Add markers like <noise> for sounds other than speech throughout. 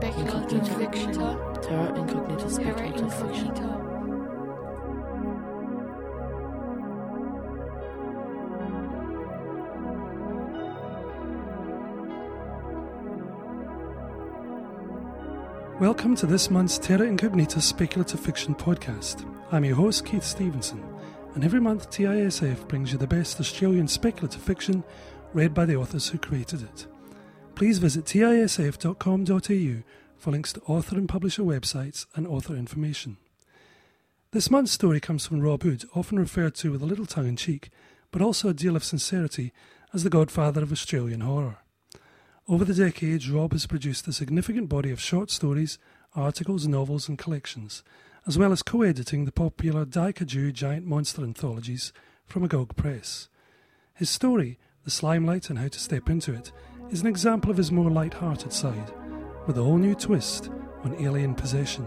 Terra incognita speculative fiction. Welcome to this month's Terra Incognita Speculative Fiction podcast. I'm your host, Keith Stevenson, and every month TISF brings you the best Australian speculative fiction read by the authors who created it. Please visit tisf.com.au for links to author and publisher websites and author information. This month's story comes from Rob Hood, often referred to with a little tongue in cheek, but also a deal of sincerity, as the godfather of Australian horror. Over the decades, Rob has produced a significant body of short stories, articles, novels, and collections, as well as co editing the popular Daikaiju giant monster anthologies from Agog Press. His story, The Slimelight and How to Step Into It, is an example of his more light hearted side, with a whole new twist on alien possession.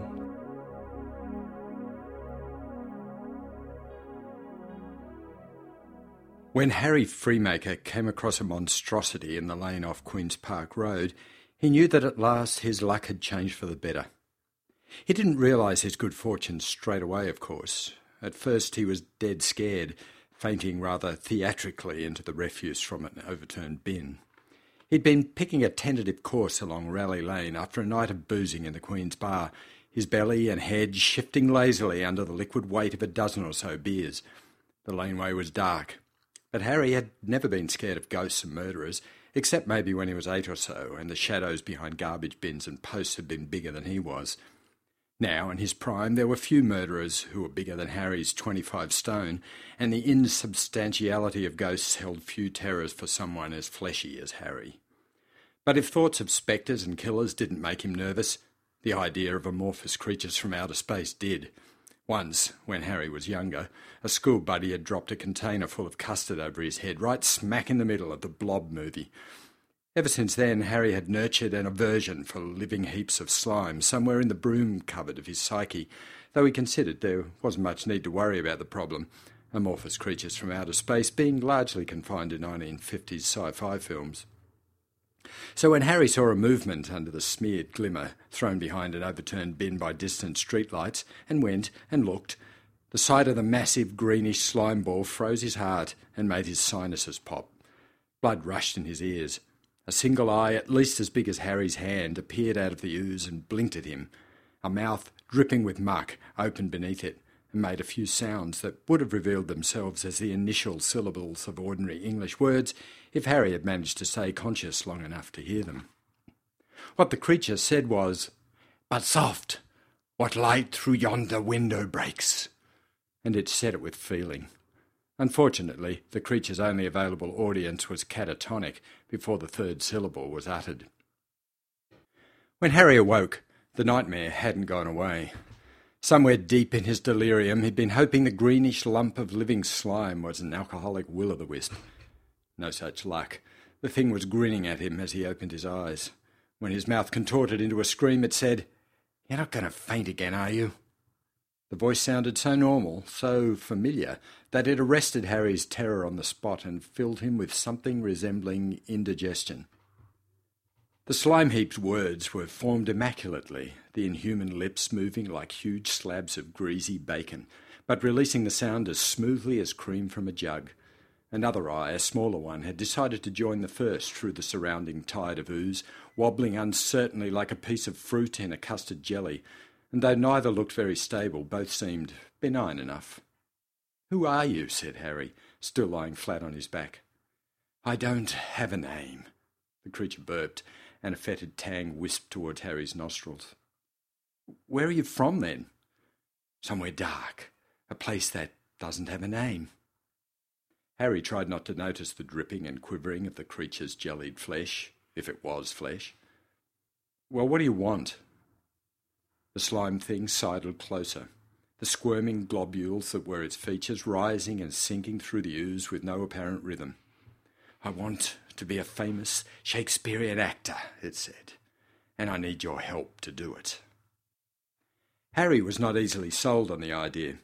When Harry Freemaker came across a monstrosity in the lane off Queen's Park Road, he knew that at last his luck had changed for the better. He didn't realise his good fortune straight away, of course. At first he was dead scared, fainting rather theatrically into the refuse from an overturned bin. He'd been picking a tentative course along Raleigh Lane after a night of boozing in the Queen's Bar, his belly and head shifting lazily under the liquid weight of a dozen or so beers. The laneway was dark, but Harry had never been scared of ghosts and murderers, except maybe when he was eight or so, and the shadows behind garbage bins and posts had been bigger than he was. Now, in his prime, there were few murderers who were bigger than Harry's 25 stone, and the insubstantiality of ghosts held few terrors for someone as fleshy as Harry. But if thoughts of spectres and killers didn't make him nervous, the idea of amorphous creatures from outer space did. Once, when Harry was younger, a school buddy had dropped a container full of custard over his head, right smack in the middle of the Blob movie. Ever since then, Harry had nurtured an aversion for living heaps of slime somewhere in the broom cupboard of his psyche, though he considered there wasn't much need to worry about the problem, amorphous creatures from outer space being largely confined to 1950s sci fi films. So when Harry saw a movement under the smeared glimmer thrown behind an overturned bin by distant streetlights, and went and looked, the sight of the massive greenish slime ball froze his heart and made his sinuses pop. Blood rushed in his ears. A single eye, at least as big as Harry's hand, appeared out of the ooze and blinked at him. A mouth, dripping with muck, opened beneath it and made a few sounds that would have revealed themselves as the initial syllables of ordinary English words if Harry had managed to stay conscious long enough to hear them. What the creature said was, But soft, what light through yonder window breaks. And it said it with feeling. Unfortunately, the creature's only available audience was catatonic before the third syllable was uttered. When Harry awoke, the nightmare hadn't gone away. Somewhere deep in his delirium, he'd been hoping the greenish lump of living slime was an alcoholic will o' the wisp. No such luck. The thing was grinning at him as he opened his eyes. When his mouth contorted into a scream, it said, You're not going to faint again, are you? The voice sounded so normal, so familiar, that it arrested Harry's terror on the spot and filled him with something resembling indigestion. The slime heap's words were formed immaculately, the inhuman lips moving like huge slabs of greasy bacon, but releasing the sound as smoothly as cream from a jug. Another eye, a smaller one, had decided to join the first through the surrounding tide of ooze, wobbling uncertainly like a piece of fruit in a custard jelly, and though neither looked very stable, both seemed benign enough. Who are you? said Harry, still lying flat on his back. I don't have a name. The creature burped, and a fetid tang wisped toward Harry's nostrils. Where are you from, then? Somewhere dark, a place that doesn't have a name. Harry tried not to notice the dripping and quivering of the creature's jellied flesh, if it was flesh. Well, what do you want? The slime thing sidled closer, the squirming globules that were its features rising and sinking through the ooze with no apparent rhythm. I want to be a famous Shakespearean actor, it said, and I need your help to do it. Harry was not easily sold on the idea.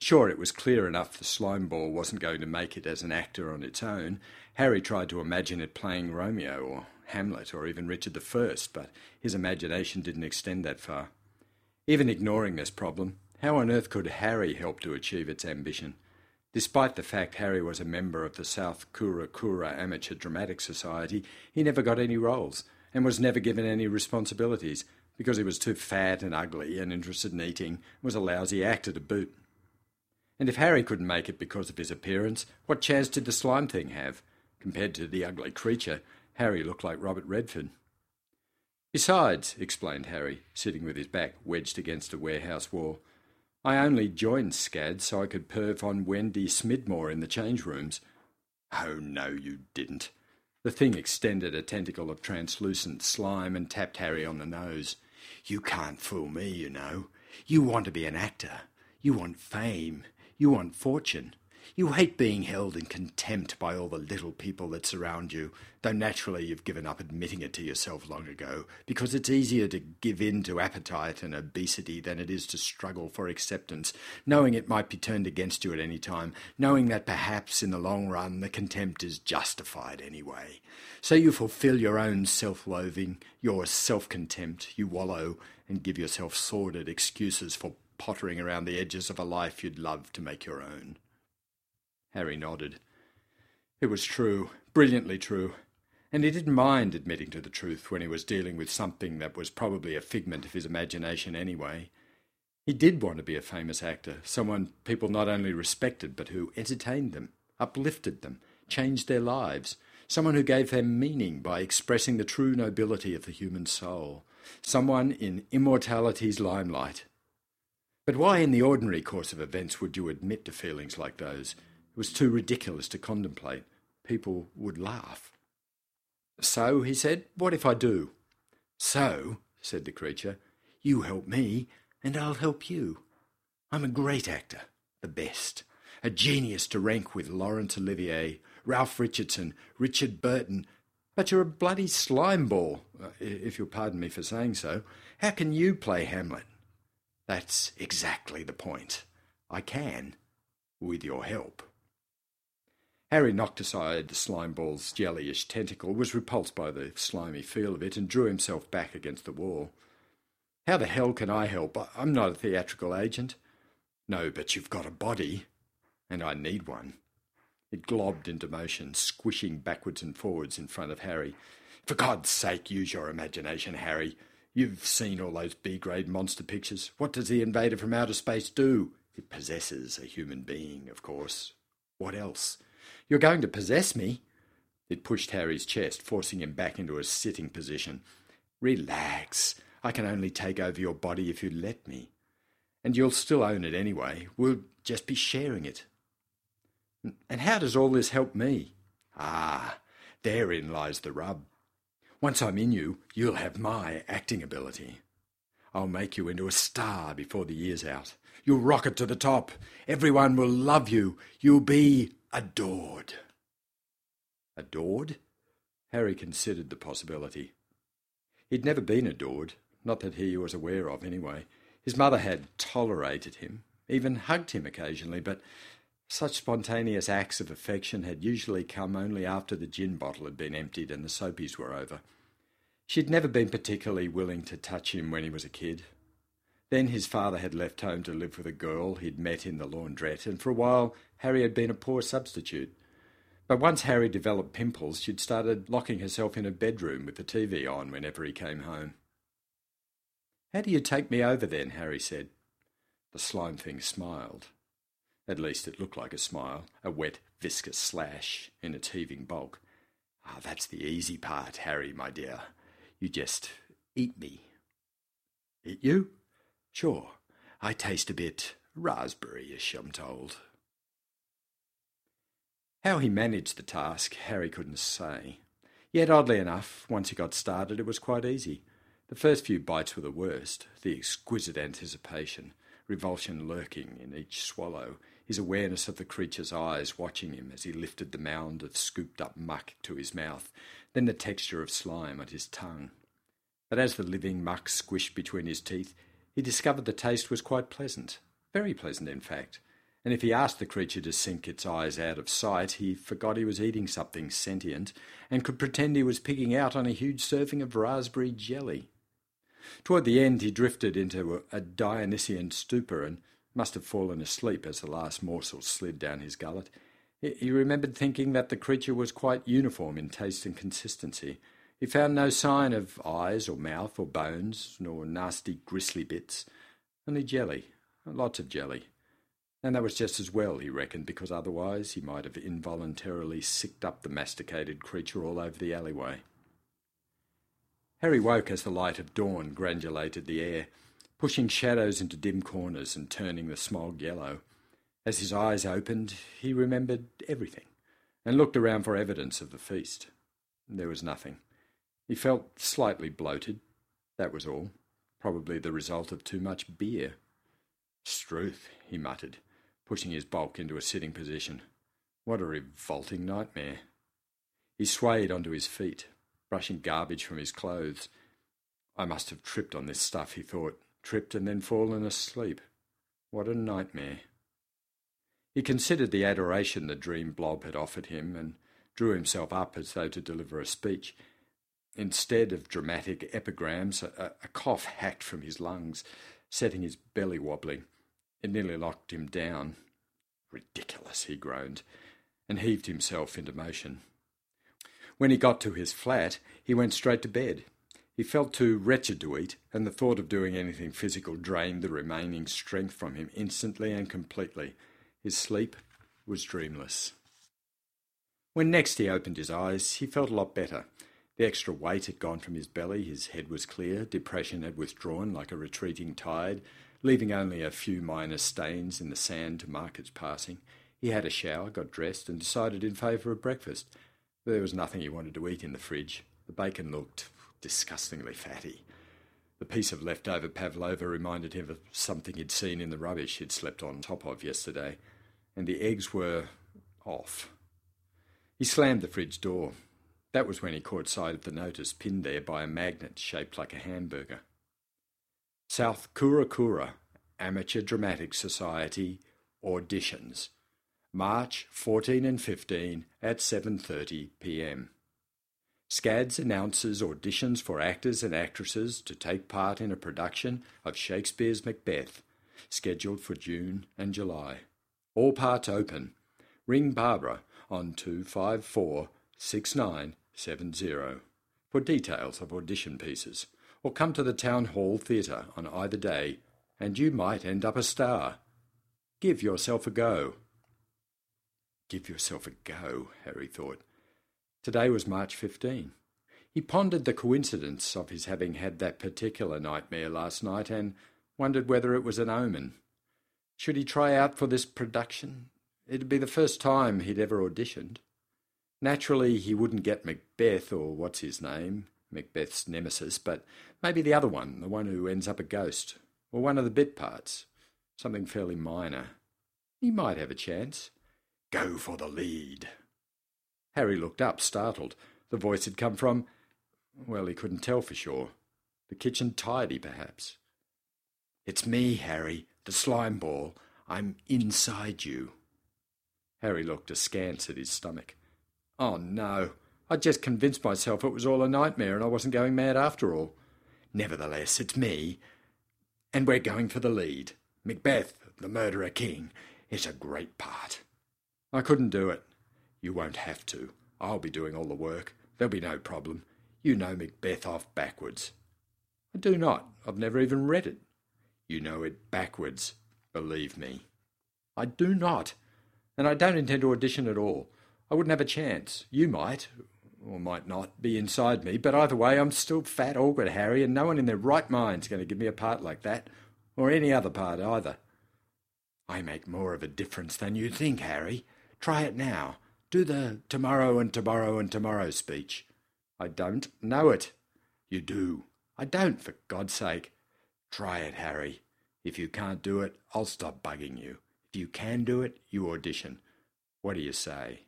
Sure, it was clear enough the slime ball wasn't going to make it as an actor on its own. Harry tried to imagine it playing Romeo or Hamlet or even Richard I, but his imagination didn't extend that far. Even ignoring this problem, how on earth could Harry help to achieve its ambition? Despite the fact Harry was a member of the South Kura Kura Amateur Dramatic Society, he never got any roles and was never given any responsibilities because he was too fat and ugly and interested in eating and was a lousy actor to boot. And if Harry couldn't make it because of his appearance, what chance did the slime thing have? Compared to the ugly creature, Harry looked like Robert Redford. Besides, explained Harry, sitting with his back wedged against a warehouse wall, I only joined SCAD so I could perv on Wendy Smidmore in the change rooms. Oh, no, you didn't. The thing extended a tentacle of translucent slime and tapped Harry on the nose. You can't fool me, you know. You want to be an actor. You want fame. You want fortune. You hate being held in contempt by all the little people that surround you, though naturally you've given up admitting it to yourself long ago, because it's easier to give in to appetite and obesity than it is to struggle for acceptance, knowing it might be turned against you at any time, knowing that perhaps in the long run the contempt is justified anyway. So you fulfill your own self loathing, your self contempt, you wallow and give yourself sordid excuses for pottering around the edges of a life you'd love to make your own. Harry nodded. It was true, brilliantly true, and he didn't mind admitting to the truth when he was dealing with something that was probably a figment of his imagination anyway. He did want to be a famous actor, someone people not only respected but who entertained them, uplifted them, changed their lives, someone who gave them meaning by expressing the true nobility of the human soul, someone in immortality's limelight, but why, in the ordinary course of events, would you admit to feelings like those? Was too ridiculous to contemplate. People would laugh. So, he said, what if I do? So, said the creature, you help me, and I'll help you. I'm a great actor, the best, a genius to rank with Laurence Olivier, Ralph Richardson, Richard Burton, but you're a bloody slime ball, uh, if you'll pardon me for saying so. How can you play Hamlet? That's exactly the point. I can, with your help. Harry knocked aside the slime ball's jellyish tentacle, was repulsed by the slimy feel of it, and drew himself back against the wall. How the hell can I help? I'm not a theatrical agent. No, but you've got a body, and I need one. It globbed into motion, squishing backwards and forwards in front of Harry. For God's sake, use your imagination, Harry. You've seen all those B grade monster pictures. What does the invader from outer space do? It possesses a human being, of course. What else? You're going to possess me? It pushed Harry's chest, forcing him back into a sitting position. Relax. I can only take over your body if you let me. And you'll still own it anyway. We'll just be sharing it. And how does all this help me? Ah, therein lies the rub. Once I'm in you, you'll have my acting ability. I'll make you into a star before the year's out. You'll rocket to the top. Everyone will love you. You'll be adored. Adored? Harry considered the possibility. He'd never been adored, not that he was aware of, anyway. His mother had tolerated him, even hugged him occasionally, but such spontaneous acts of affection had usually come only after the gin bottle had been emptied and the soapies were over. She'd never been particularly willing to touch him when he was a kid. Then his father had left home to live with a girl he'd met in the laundrette, and for a while Harry had been a poor substitute. But once Harry developed pimples, she'd started locking herself in a bedroom with the TV on whenever he came home. How do you take me over then? Harry said. The slime thing smiled. At least it looked like a smile, a wet, viscous slash in its heaving bulk. Ah, that's the easy part, Harry, my dear. You just eat me. Eat you? Sure. I taste a bit raspberry-ish, I'm told. How he managed the task, Harry couldn't say. Yet, oddly enough, once he got started, it was quite easy. The first few bites were the worst, the exquisite anticipation, revulsion lurking in each swallow, his awareness of the creature's eyes watching him as he lifted the mound of scooped up muck to his mouth, then the texture of slime on his tongue. But as the living muck squished between his teeth, he discovered the taste was quite pleasant, very pleasant in fact, and if he asked the creature to sink its eyes out of sight, he forgot he was eating something sentient and could pretend he was picking out on a huge serving of raspberry jelly. Toward the end, he drifted into a Dionysian stupor and must have fallen asleep as the last morsel slid down his gullet. He remembered thinking that the creature was quite uniform in taste and consistency. He found no sign of eyes or mouth or bones, nor nasty gristly bits, only jelly, lots of jelly. And that was just as well, he reckoned, because otherwise he might have involuntarily sicked up the masticated creature all over the alleyway. Harry woke as the light of dawn granulated the air, pushing shadows into dim corners and turning the smog yellow. As his eyes opened, he remembered everything and looked around for evidence of the feast. There was nothing. He felt slightly bloated, that was all, probably the result of too much beer. Struth, he muttered, pushing his bulk into a sitting position. What a revolting nightmare. He swayed onto his feet, brushing garbage from his clothes. I must have tripped on this stuff, he thought, tripped and then fallen asleep. What a nightmare. He considered the adoration the dream blob had offered him and drew himself up as though to deliver a speech. Instead of dramatic epigrams, a, a cough hacked from his lungs, setting his belly wobbling. It nearly locked him down. Ridiculous, he groaned, and heaved himself into motion. When he got to his flat, he went straight to bed. He felt too wretched to eat, and the thought of doing anything physical drained the remaining strength from him instantly and completely. His sleep was dreamless. When next he opened his eyes, he felt a lot better. The extra weight had gone from his belly, his head was clear, depression had withdrawn like a retreating tide, leaving only a few minor stains in the sand to mark its passing. He had a shower, got dressed, and decided in favour of breakfast. There was nothing he wanted to eat in the fridge. The bacon looked disgustingly fatty. The piece of leftover pavlova reminded him of something he'd seen in the rubbish he'd slept on top of yesterday, and the eggs were off. He slammed the fridge door. That was when he caught sight of the notice pinned there by a magnet shaped like a hamburger. South Kura Amateur Dramatic Society auditions. March 14 and 15 at 7:30 p.m. SCADS announces auditions for actors and actresses to take part in a production of Shakespeare's Macbeth, scheduled for June and July. All parts open. Ring Barbara on 254 6970 for details of audition pieces, or come to the Town Hall Theatre on either day, and you might end up a star. Give yourself a go. Give yourself a go, Harry thought. Today was March 15. He pondered the coincidence of his having had that particular nightmare last night and wondered whether it was an omen. Should he try out for this production? It'd be the first time he'd ever auditioned. Naturally, he wouldn't get Macbeth or what's his name, Macbeth's nemesis, but maybe the other one, the one who ends up a ghost, or one of the bit parts, something fairly minor. He might have a chance. Go for the lead. Harry looked up, startled. The voice had come from. Well, he couldn't tell for sure. The kitchen tidy, perhaps. It's me, Harry, the slime ball. I'm inside you. Harry looked askance at his stomach. Oh, no. I'd just convinced myself it was all a nightmare and I wasn't going mad after all. Nevertheless, it's me. And we're going for the lead. Macbeth, the murderer king, is a great part. I couldn't do it. You won't have to. I'll be doing all the work. There'll be no problem. You know Macbeth off backwards. I do not. I've never even read it. You know it backwards. Believe me. I do not. And I don't intend to audition at all. I wouldn't have a chance. You might, or might not, be inside me, but either way, I'm still fat, awkward Harry, and no one in their right mind's going to give me a part like that, or any other part either. I make more of a difference than you think, Harry. Try it now. Do the tomorrow and tomorrow and tomorrow speech. I don't know it. You do. I don't, for God's sake. Try it, Harry. If you can't do it, I'll stop bugging you. If you can do it, you audition. What do you say?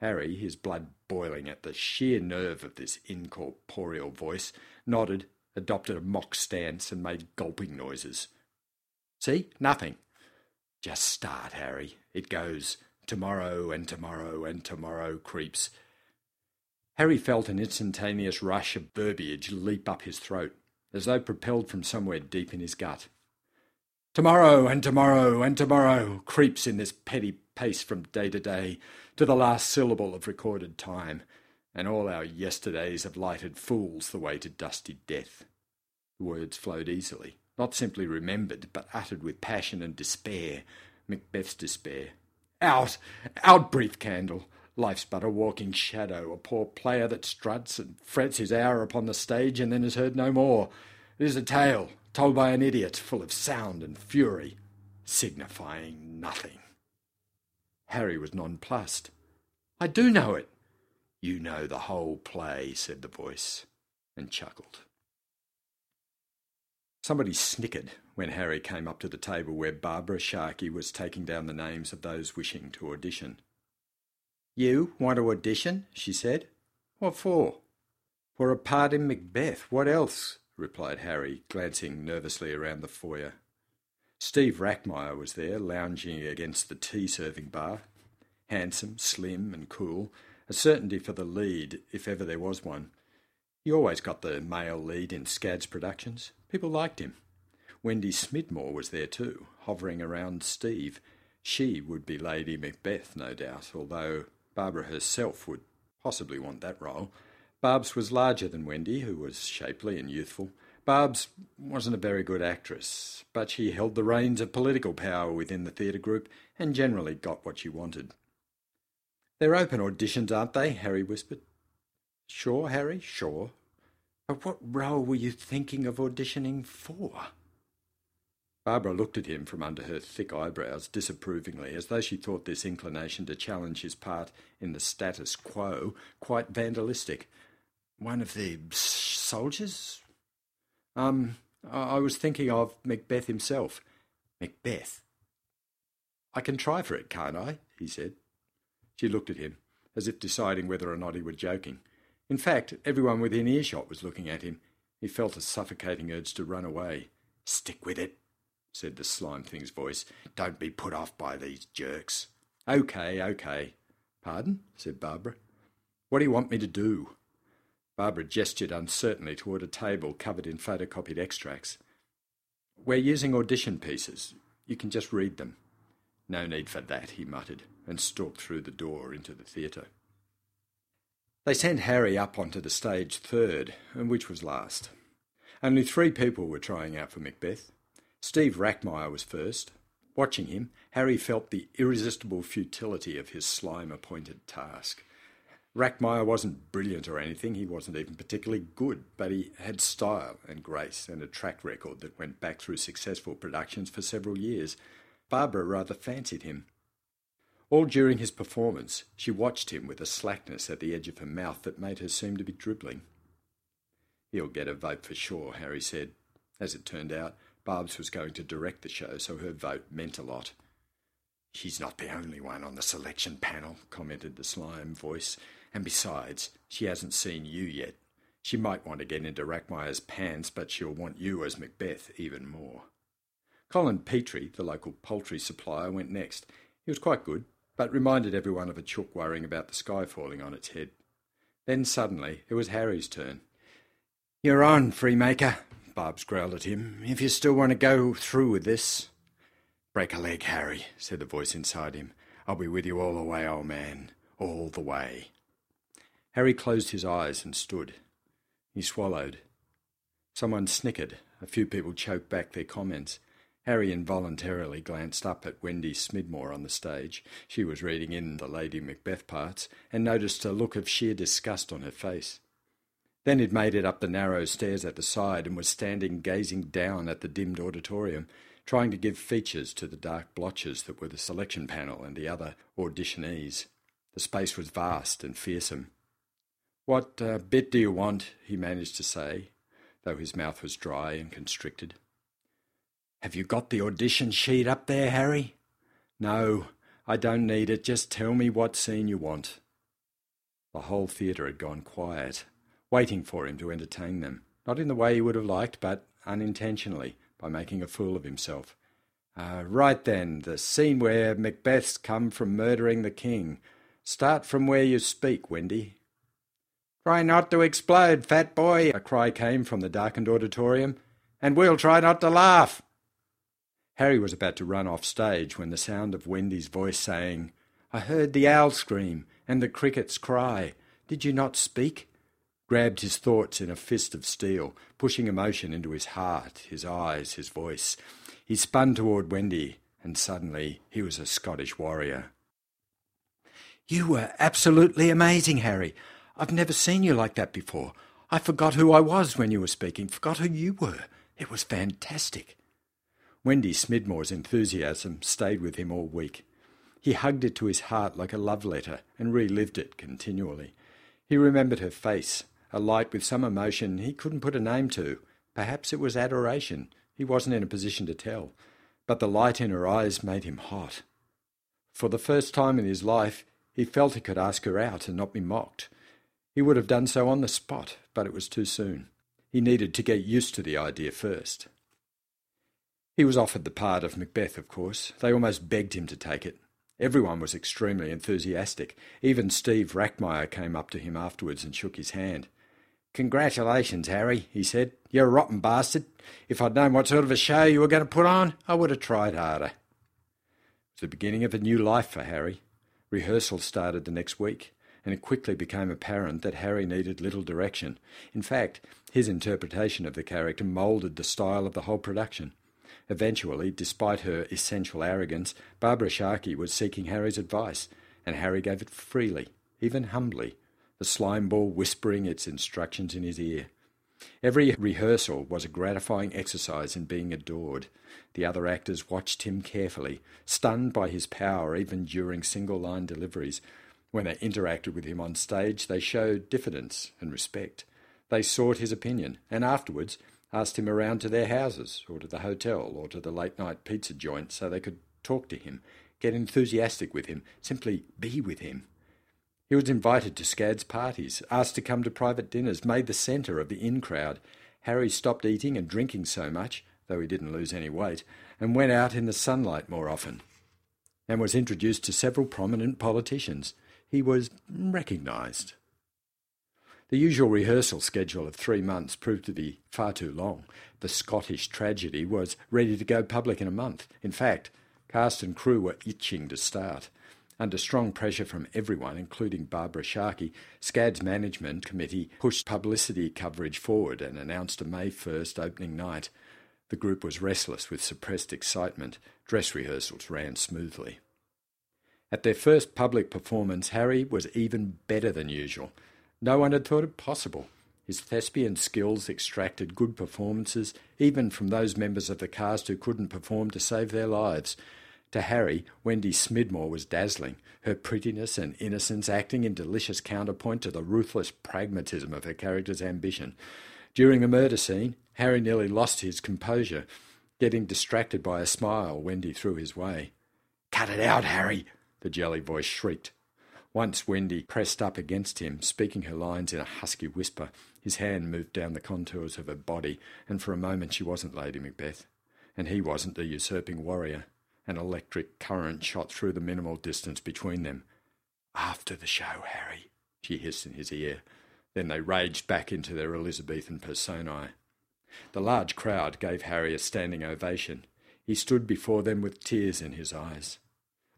Harry, his blood boiling at the sheer nerve of this incorporeal voice, nodded, adopted a mock stance, and made gulping noises. See? Nothing. Just start, Harry. It goes tomorrow and tomorrow and tomorrow creeps. Harry felt an instantaneous rush of verbiage leap up his throat, as though propelled from somewhere deep in his gut. Tomorrow and tomorrow and tomorrow creeps in this petty pace from day to day to the last syllable of recorded time, and all our yesterdays have lighted fools the way to dusty death. The words flowed easily, not simply remembered, but uttered with passion and despair, Macbeth's despair. Out! Out, brief candle! Life's but a walking shadow, a poor player that struts and frets his hour upon the stage and then is heard no more. It is a tale told by an idiot, full of sound and fury, signifying nothing. Harry was nonplussed. I do know it. You know the whole play, said the voice, and chuckled. Somebody snickered when Harry came up to the table where Barbara Sharkey was taking down the names of those wishing to audition. You want to audition? she said. What for? For a part in Macbeth. What else? replied Harry, glancing nervously around the foyer. Steve Rackmeyer was there, lounging against the tea serving bar. Handsome, slim, and cool, a certainty for the lead, if ever there was one. He always got the male lead in Scad's productions. People liked him. Wendy Smidmore was there too, hovering around Steve. She would be Lady Macbeth, no doubt, although Barbara herself would possibly want that role. Barb's was larger than Wendy, who was shapely and youthful. Barb's wasn't a very good actress, but she held the reins of political power within the theatre group and generally got what she wanted. They're open auditions, aren't they? Harry whispered. Sure, Harry, sure. But what role were you thinking of auditioning for? Barbara looked at him from under her thick eyebrows disapprovingly, as though she thought this inclination to challenge his part in the status quo quite vandalistic. One of the soldiers? Um, I was thinking of Macbeth himself. Macbeth? I can try for it, can't I? he said. She looked at him, as if deciding whether or not he were joking. In fact, everyone within earshot was looking at him. He felt a suffocating urge to run away. Stick with it, said the slime thing's voice. Don't be put off by these jerks. Okay, okay. Pardon? said Barbara. What do you want me to do? Barbara gestured uncertainly toward a table covered in photocopied extracts. We're using audition pieces. You can just read them. No need for that, he muttered, and stalked through the door into the theatre. They sent Harry up onto the stage third, and which was last. Only three people were trying out for Macbeth. Steve Rackmeyer was first. Watching him, Harry felt the irresistible futility of his slime appointed task. Rackmeyer wasn't brilliant or anything, he wasn't even particularly good, but he had style and grace and a track record that went back through successful productions for several years. Barbara rather fancied him. All during his performance, she watched him with a slackness at the edge of her mouth that made her seem to be dribbling. He'll get a vote for sure, Harry said. As it turned out, Barb's was going to direct the show, so her vote meant a lot. She's not the only one on the selection panel, commented the slime voice. And besides, she hasn't seen you yet. She might want to get into Rackmeyer's pants, but she'll want you as Macbeth even more. Colin Petrie, the local poultry supplier, went next. He was quite good, but reminded everyone of a chook worrying about the sky falling on its head. Then suddenly it was Harry's turn. You're on, Freemaker, Barb's growled at him. If you still want to go through with this. Break a leg, Harry, said the voice inside him. I'll be with you all the way, old man. All the way. Harry closed his eyes and stood. He swallowed. Someone snickered. A few people choked back their comments. Harry involuntarily glanced up at Wendy Smidmore on the stage. She was reading in the Lady Macbeth parts and noticed a look of sheer disgust on her face. Then he'd made it up the narrow stairs at the side and was standing gazing down at the dimmed auditorium, trying to give features to the dark blotches that were the selection panel and the other auditionees. The space was vast and fearsome. What uh, bit do you want? he managed to say, though his mouth was dry and constricted. Have you got the audition sheet up there, Harry? No, I don't need it. Just tell me what scene you want. The whole theatre had gone quiet waiting for him to entertain them, not in the way he would have liked, but unintentionally, by making a fool of himself. Uh, right then, the scene where Macbeth's come from murdering the king. Start from where you speak, Wendy. Try not to explode, fat boy, a cry came from the darkened auditorium, and we'll try not to laugh. Harry was about to run off stage when the sound of Wendy's voice saying, I heard the owl scream and the crickets cry. Did you not speak? grabbed his thoughts in a fist of steel, pushing emotion into his heart, his eyes, his voice. He spun toward Wendy, and suddenly he was a Scottish warrior. You were absolutely amazing, Harry. I've never seen you like that before. I forgot who I was when you were speaking, forgot who you were. It was fantastic. Wendy Smidmore's enthusiasm stayed with him all week. He hugged it to his heart like a love letter and relived it continually. He remembered her face, a light with some emotion he couldn't put a name to. Perhaps it was adoration. He wasn't in a position to tell. But the light in her eyes made him hot. For the first time in his life, he felt he could ask her out and not be mocked. He would have done so on the spot, but it was too soon. He needed to get used to the idea first. He was offered the part of Macbeth, of course. They almost begged him to take it. Everyone was extremely enthusiastic. Even Steve Rackmeyer came up to him afterwards and shook his hand. Congratulations, Harry, he said. You're a rotten bastard. If I'd known what sort of a show you were going to put on, I would have tried harder. It was the beginning of a new life for Harry. Rehearsal started the next week, and it quickly became apparent that Harry needed little direction. In fact, his interpretation of the character moulded the style of the whole production. Eventually, despite her essential arrogance, Barbara Sharkey was seeking Harry's advice, and Harry gave it freely, even humbly, the slime ball whispering its instructions in his ear. Every rehearsal was a gratifying exercise in being adored. The other actors watched him carefully, stunned by his power even during single line deliveries. When they interacted with him on stage, they showed diffidence and respect. They sought his opinion, and afterwards asked him around to their houses or to the hotel or to the late night pizza joint so they could talk to him, get enthusiastic with him, simply be with him. He was invited to SCAD's parties, asked to come to private dinners, made the centre of the in crowd. Harry stopped eating and drinking so much, though he didn't lose any weight, and went out in the sunlight more often, and was introduced to several prominent politicians. He was recognised. The usual rehearsal schedule of three months proved to be far too long. The Scottish tragedy was ready to go public in a month. In fact, cast and crew were itching to start. Under strong pressure from everyone, including Barbara Sharkey, SCAD's management committee pushed publicity coverage forward and announced a May 1st opening night. The group was restless with suppressed excitement. Dress rehearsals ran smoothly. At their first public performance, Harry was even better than usual. No one had thought it possible. His thespian skills extracted good performances, even from those members of the cast who couldn't perform to save their lives. To Harry, Wendy Smidmore was dazzling, her prettiness and innocence acting in delicious counterpoint to the ruthless pragmatism of her character's ambition. During the murder scene, Harry nearly lost his composure, getting distracted by a smile Wendy threw his way. Cut it out, Harry, the jelly voice shrieked. Once Wendy pressed up against him, speaking her lines in a husky whisper. His hand moved down the contours of her body, and for a moment she wasn't Lady Macbeth, and he wasn't the usurping warrior. An electric current shot through the minimal distance between them. After the show, Harry, she hissed in his ear. Then they raged back into their Elizabethan personae. The large crowd gave Harry a standing ovation. He stood before them with tears in his eyes.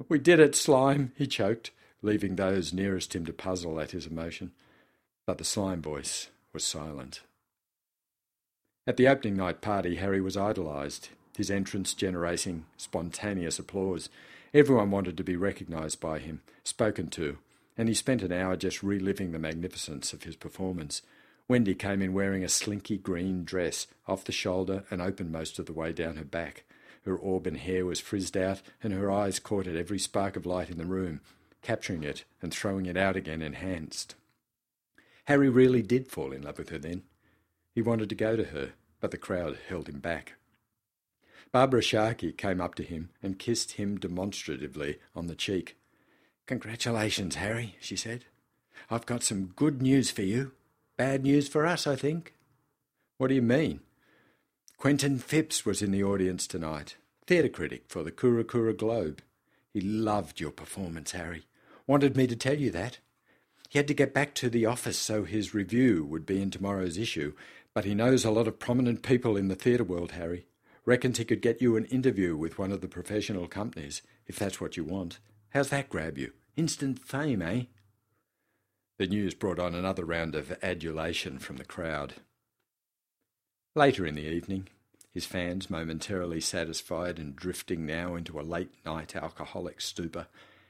We did it, Slime, he choked leaving those nearest him to puzzle at his emotion. But the slime voice was silent. At the opening night party, Harry was idolised, his entrance generating spontaneous applause. Everyone wanted to be recognised by him, spoken to, and he spent an hour just reliving the magnificence of his performance. Wendy came in wearing a slinky green dress, off the shoulder and open most of the way down her back. Her auburn hair was frizzed out, and her eyes caught at every spark of light in the room, capturing it and throwing it out again enhanced. Harry really did fall in love with her then. He wanted to go to her, but the crowd held him back. Barbara Sharkey came up to him and kissed him demonstratively on the cheek. Congratulations, Harry, she said. I've got some good news for you. Bad news for us, I think. What do you mean? Quentin Phipps was in the audience tonight. theatre critic for the Kura Kura Globe. He loved your performance, Harry. Wanted me to tell you that. He had to get back to the office so his review would be in tomorrow's issue, but he knows a lot of prominent people in the theatre world, Harry. Reckons he could get you an interview with one of the professional companies, if that's what you want. How's that grab you? Instant fame, eh? The news brought on another round of adulation from the crowd. Later in the evening, his fans momentarily satisfied and drifting now into a late night alcoholic stupor,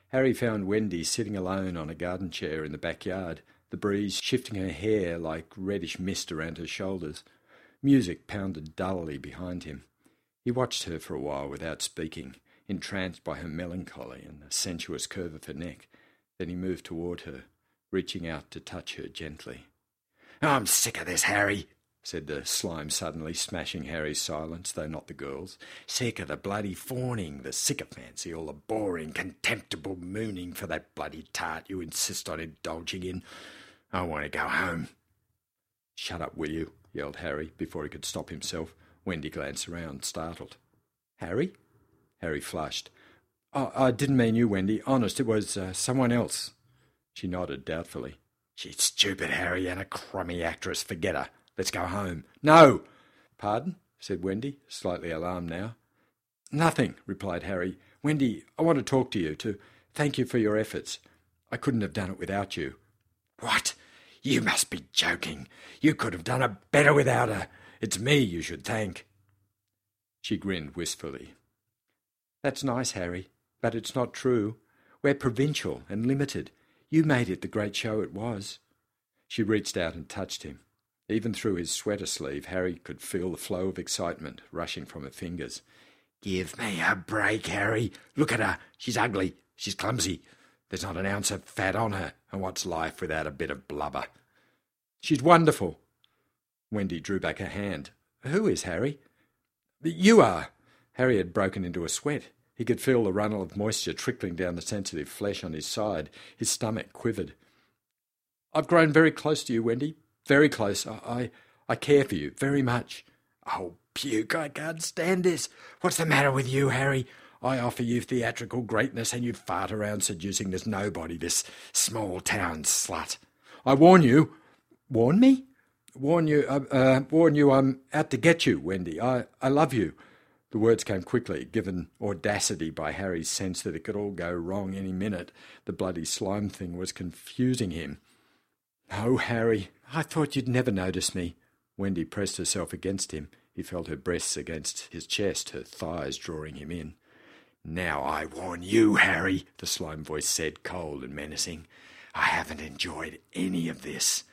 Harry found Wendy sitting alone on a garden chair in the backyard, the breeze shifting her hair like reddish mist around her shoulders. Music pounded dully behind him. He watched her for a while without speaking, entranced by her melancholy and the sensuous curve of her neck. Then he moved toward her, reaching out to touch her gently. I'm sick of this, Harry, said the slime suddenly, smashing Harry's silence, though not the girl's. Sick of the bloody fawning, the sycophancy, all the boring, contemptible mooning for that bloody tart you insist on indulging in. I want to go home. Shut up, will you? yelled Harry before he could stop himself. Wendy glanced around, startled. Harry? Harry flushed. Oh, I didn't mean you, Wendy. Honest, it was uh, someone else. She nodded doubtfully. She's stupid, Harry, and a crummy actress. Forget her. Let's go home. No! Pardon? said Wendy, slightly alarmed now. Nothing, replied Harry. Wendy, I want to talk to you, to thank you for your efforts. I couldn't have done it without you. What? You must be joking. You could have done it better without her. It's me you should thank. She grinned wistfully. That's nice, Harry, but it's not true. We're provincial and limited. You made it the great show it was. She reached out and touched him. Even through his sweater sleeve, Harry could feel the flow of excitement rushing from her fingers. Give me a break, Harry. Look at her. She's ugly. She's clumsy. There's not an ounce of fat on her. And what's life without a bit of blubber? She's wonderful. Wendy drew back her hand. Who is Harry? You are. Harry had broken into a sweat. He could feel the runnel of moisture trickling down the sensitive flesh on his side. His stomach quivered. I've grown very close to you, Wendy. Very close. I, I, I care for you very much. Oh, puke, I can't stand this. What's the matter with you, Harry? I offer you theatrical greatness and you fart around seducing this nobody, this small town slut. I warn you. Warn me? Warn you, uh, uh, warn you I'm out to get you, Wendy. I, I love you. The words came quickly, given audacity by Harry's sense that it could all go wrong any minute. The bloody slime thing was confusing him. Oh, Harry, I thought you'd never notice me. Wendy pressed herself against him. He felt her breasts against his chest, her thighs drawing him in. Now I warn you, Harry, the slime voice said, cold and menacing. I haven't enjoyed any of this.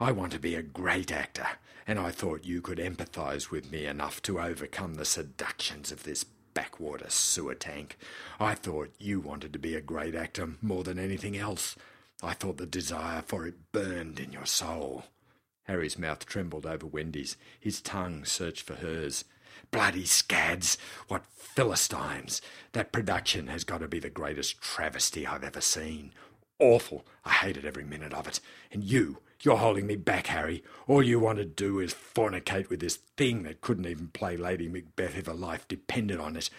I want to be a great actor, and I thought you could empathise with me enough to overcome the seductions of this backwater sewer tank. I thought you wanted to be a great actor more than anything else. I thought the desire for it burned in your soul. Harry's mouth trembled over Wendy's. His tongue searched for hers. Bloody scads! What Philistines! That production has got to be the greatest travesty I've ever seen. Awful! I hated every minute of it. And you, you're holding me back, Harry. All you want to do is fornicate with this thing that couldn't even play Lady Macbeth if her life depended on it.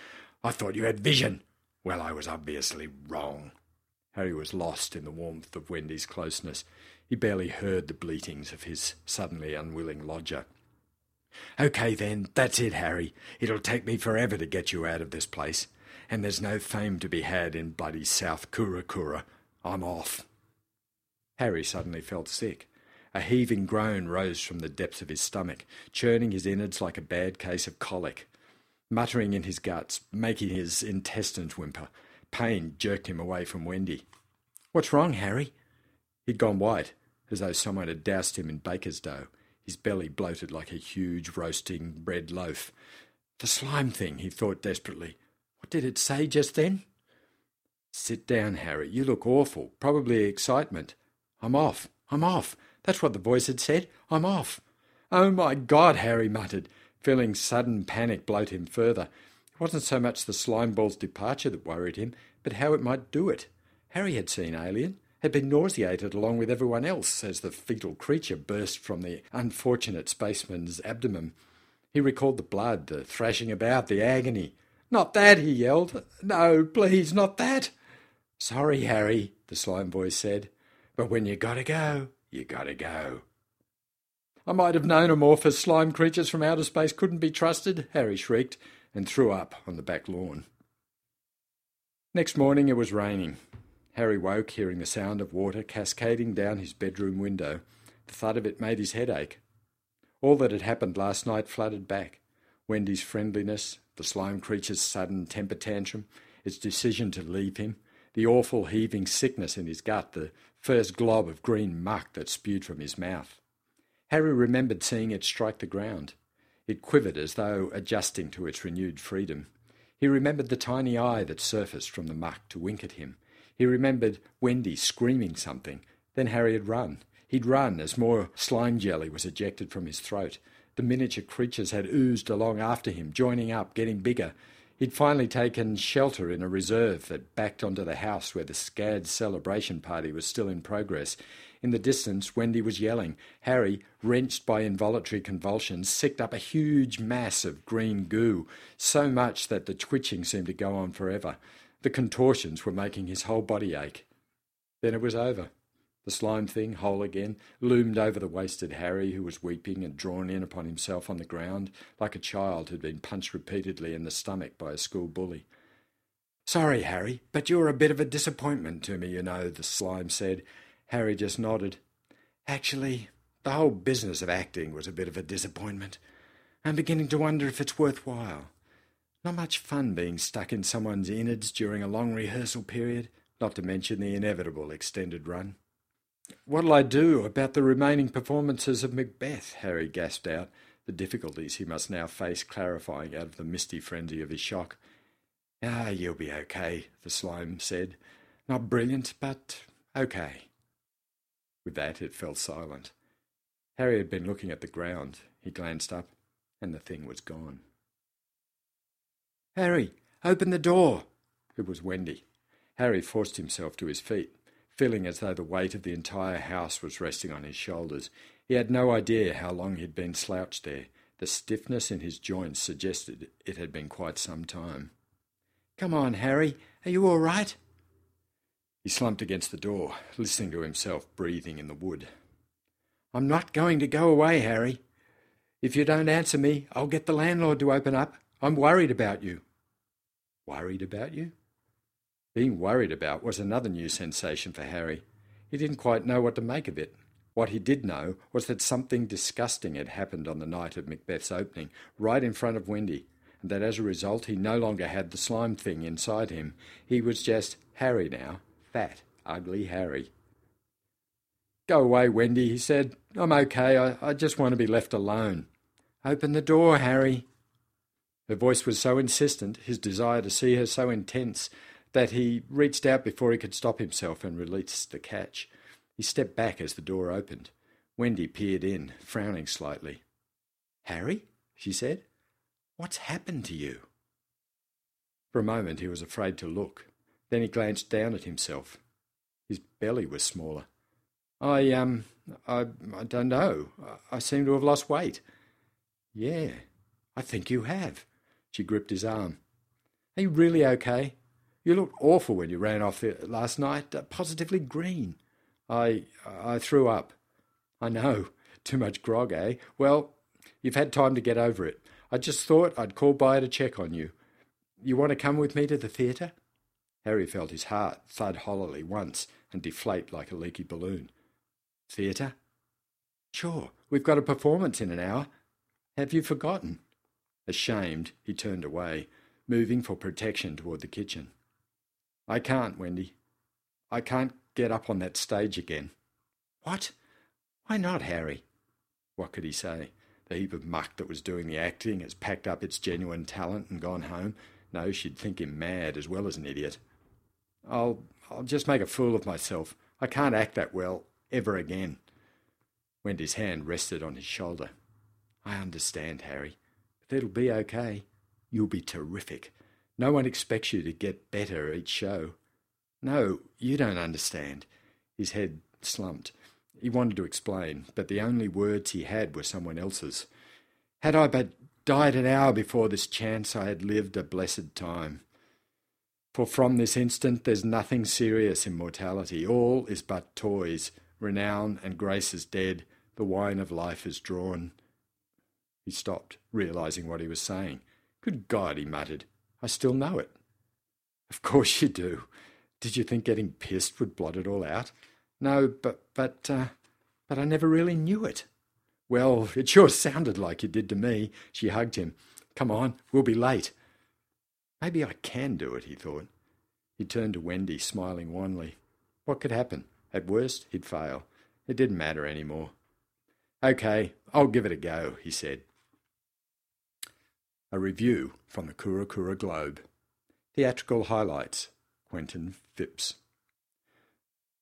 I thought you had vision. Well, I was obviously wrong. Harry was lost in the warmth of Wendy's closeness. He barely heard the bleatings of his suddenly unwilling lodger. OK, then, that's it, Harry. It'll take me forever to get you out of this place. And there's no fame to be had in bloody South Kura Kura. I'm off. Harry suddenly felt sick. A heaving groan rose from the depths of his stomach, churning his innards like a bad case of colic. Muttering in his guts, making his intestines whimper, pain jerked him away from Wendy. What's wrong, Harry? He'd gone white, as though someone had doused him in baker's dough, his belly bloated like a huge roasting bread loaf. The slime thing, he thought desperately. What did it say just then? Sit down, Harry. You look awful. Probably excitement. I'm off. I'm off. That's what the voice had said. I'm off. Oh, my God, Harry muttered, feeling sudden panic bloat him further. Wasn't so much the slime ball's departure that worried him, but how it might do it. Harry had seen Alien, had been nauseated along with everyone else as the fetal creature burst from the unfortunate spaceman's abdomen. He recalled the blood, the thrashing about, the agony. Not that, he yelled. No, please, not that. Sorry, Harry, the slime voice said. But when you gotta go, you gotta go. I might have known amorphous slime creatures from outer space couldn't be trusted, Harry shrieked, and threw up on the back lawn. Next morning it was raining. Harry woke hearing the sound of water cascading down his bedroom window. The thud of it made his head ache. All that had happened last night flooded back. Wendy's friendliness, the slime creature's sudden temper tantrum, its decision to leave him, the awful heaving sickness in his gut, the first glob of green muck that spewed from his mouth. Harry remembered seeing it strike the ground. It quivered as though adjusting to its renewed freedom. He remembered the tiny eye that surfaced from the muck to wink at him. He remembered Wendy screaming something. Then Harry had run. He'd run as more slime jelly was ejected from his throat. The miniature creatures had oozed along after him, joining up, getting bigger. He'd finally taken shelter in a reserve that backed onto the house where the SCAD celebration party was still in progress. In the distance, Wendy was yelling. Harry, wrenched by involuntary convulsions, sicked up a huge mass of green goo, so much that the twitching seemed to go on forever. The contortions were making his whole body ache. Then it was over. The slime thing, whole again, loomed over the wasted Harry, who was weeping and drawn in upon himself on the ground, like a child who'd been punched repeatedly in the stomach by a school bully. Sorry, Harry, but you're a bit of a disappointment to me, you know, the slime said. Harry just nodded. Actually, the whole business of acting was a bit of a disappointment. I'm beginning to wonder if it's worthwhile. Not much fun being stuck in someone's innards during a long rehearsal period, not to mention the inevitable extended run. What'll I do about the remaining performances of Macbeth? Harry gasped out, the difficulties he must now face clarifying out of the misty frenzy of his shock. Ah, you'll be okay, the slime said. Not brilliant, but okay. With that, it fell silent. Harry had been looking at the ground. He glanced up, and the thing was gone. Harry, open the door! It was Wendy. Harry forced himself to his feet feeling as though the weight of the entire house was resting on his shoulders. He had no idea how long he had been slouched there. The stiffness in his joints suggested it had been quite some time. Come on, Harry. Are you all right? He slumped against the door, listening to himself breathing in the wood. I'm not going to go away, Harry. If you don't answer me, I'll get the landlord to open up. I'm worried about you. Worried about you? Being worried about was another new sensation for Harry. He didn't quite know what to make of it. What he did know was that something disgusting had happened on the night of Macbeth's opening, right in front of Wendy, and that as a result he no longer had the slime thing inside him. He was just Harry now, fat, ugly Harry. Go away, Wendy, he said. I'm okay. I, I just want to be left alone. Open the door, Harry. Her voice was so insistent, his desire to see her so intense, that he reached out before he could stop himself and released the catch. He stepped back as the door opened. Wendy peered in, frowning slightly. Harry? she said. What's happened to you? For a moment he was afraid to look. Then he glanced down at himself. His belly was smaller. I, um, I, I don't know. I seem to have lost weight. Yeah, I think you have. She gripped his arm. Are you really okay? You looked awful when you ran off last night, uh, positively green. I I threw up. I know. <laughs> Too much grog, eh? Well, you've had time to get over it. I just thought I'd call by to check on you. You want to come with me to the theatre? Harry felt his heart thud hollowly once and deflate like a leaky balloon. Theatre? Sure, we've got a performance in an hour. Have you forgotten? Ashamed, he turned away, moving for protection toward the kitchen. I can't, Wendy. I can't get up on that stage again. What? Why not, Harry? What could he say? The heap of muck that was doing the acting has packed up its genuine talent and gone home. No, she'd think him mad as well as an idiot. I'll I'll just make a fool of myself. I can't act that well ever again. Wendy's hand rested on his shoulder. I understand, Harry, but it'll be okay. You'll be terrific. No one expects you to get better each show. No, you don't understand. His head slumped. He wanted to explain, but the only words he had were someone else's. Had I but died an hour before this chance I had lived a blessed time. For from this instant there's nothing serious in mortality. All is but toys. Renown and grace is dead. The wine of life is drawn. He stopped, realizing what he was saying. Good God, he muttered. I still know it. Of course you do. Did you think getting pissed would blot it all out? No, but but uh, but I never really knew it. Well, it sure sounded like it did to me. She hugged him. Come on, we'll be late. Maybe I can do it, he thought. He turned to Wendy, smiling wanly. What could happen? At worst, he'd fail. It didn't matter any more. Okay, I'll give it a go, he said. A review from the Kura Kura Globe. Theatrical highlights. Quentin Phipps.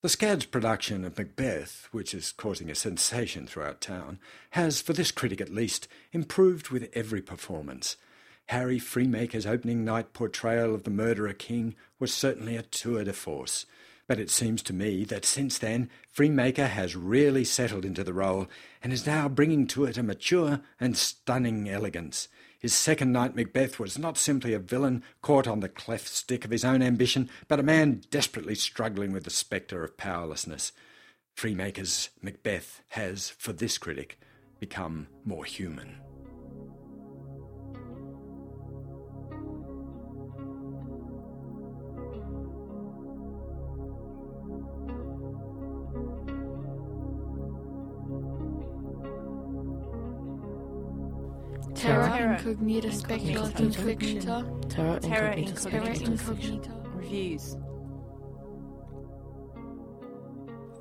The Scads production of Macbeth, which is causing a sensation throughout town, has, for this critic at least, improved with every performance. Harry Freemaker's opening night portrayal of the murderer king was certainly a tour de force. But it seems to me that since then, Freemaker has really settled into the role and is now bringing to it a mature and stunning elegance. His second night Macbeth was not simply a villain caught on the cleft stick of his own ambition, but a man desperately struggling with the spectre of powerlessness. Freemaker's Macbeth has, for this critic, become more human. Terra Terra Incognita Speculative Incognita. Terra Terra Incognita. Terra Incognita. Incognita. Reviews.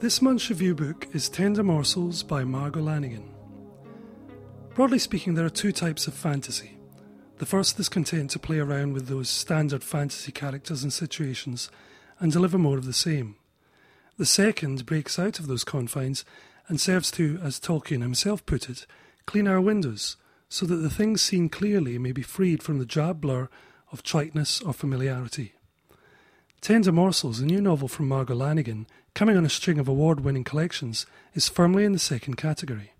This month's review book is Tender Morsels by Margo Lanagan. Broadly speaking, there are two types of fantasy. The first is content to play around with those standard fantasy characters and situations and deliver more of the same. The second breaks out of those confines and serves to, as Tolkien himself put it, clean our windows so that the things seen clearly may be freed from the drab blur of triteness or familiarity. Tender Morsels, a new novel from Margo Lanagan, coming on a string of award winning collections, is firmly in the second category.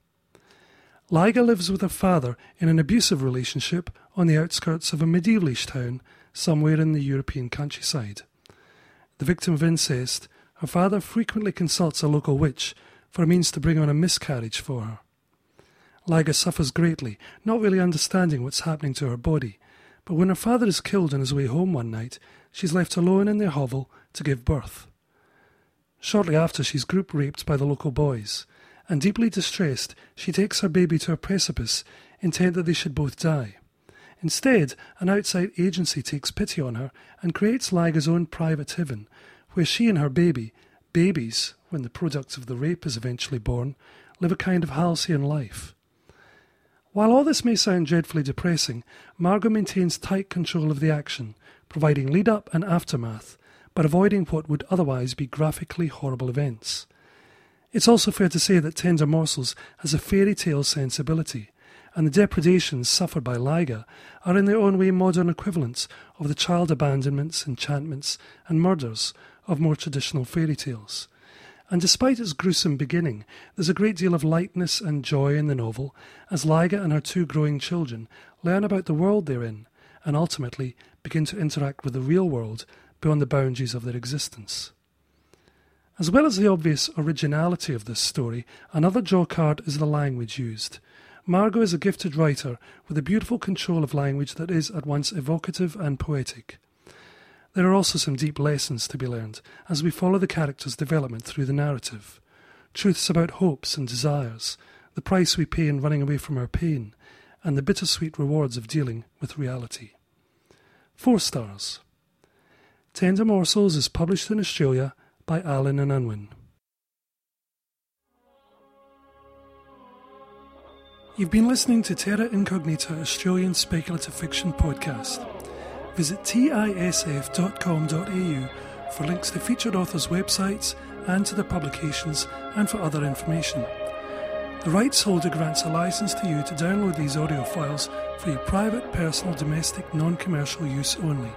Liga lives with her father in an abusive relationship on the outskirts of a medievalish town somewhere in the European countryside. The victim of incest, her father frequently consults a local witch for a means to bring on a miscarriage for her. Liga suffers greatly, not really understanding what's happening to her body, but when her father is killed on his way home one night, she's left alone in their hovel to give birth. Shortly after, she's group raped by the local boys, and deeply distressed, she takes her baby to a precipice, intent that they should both die. Instead, an outside agency takes pity on her and creates Liga's own private heaven, where she and her baby, babies, when the product of the rape is eventually born, live a kind of halcyon life. While all this may sound dreadfully depressing, Margo maintains tight control of the action, providing lead up and aftermath, but avoiding what would otherwise be graphically horrible events. It's also fair to say that Tender Morsels has a fairy tale sensibility, and the depredations suffered by Liga are in their own way modern equivalents of the child abandonments, enchantments, and murders of more traditional fairy tales. And despite its gruesome beginning, there's a great deal of lightness and joy in the novel as Liga and her two growing children learn about the world they're in and ultimately begin to interact with the real world beyond the boundaries of their existence. As well as the obvious originality of this story, another draw card is the language used. Margo is a gifted writer with a beautiful control of language that is at once evocative and poetic. There are also some deep lessons to be learned as we follow the character's development through the narrative. Truths about hopes and desires, the price we pay in running away from our pain, and the bittersweet rewards of dealing with reality. Four stars. Tender Morsels is published in Australia by Allen and Unwin. You've been listening to Terra Incognita Australian Speculative Fiction Podcast. Visit tisf.com.au for links to featured authors' websites and to their publications and for other information. The rights holder grants a license to you to download these audio files for your private, personal, domestic, non commercial use only.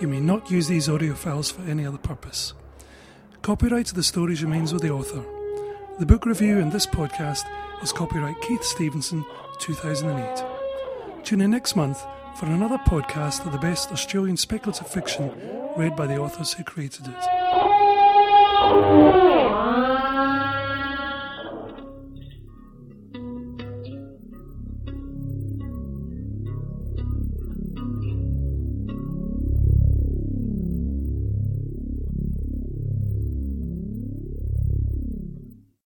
You may not use these audio files for any other purpose. Copyright to the stories remains with the author. The book review in this podcast is copyright Keith Stevenson 2008. Tune in next month for another podcast of the best Australian speculative fiction read by the authors who created it.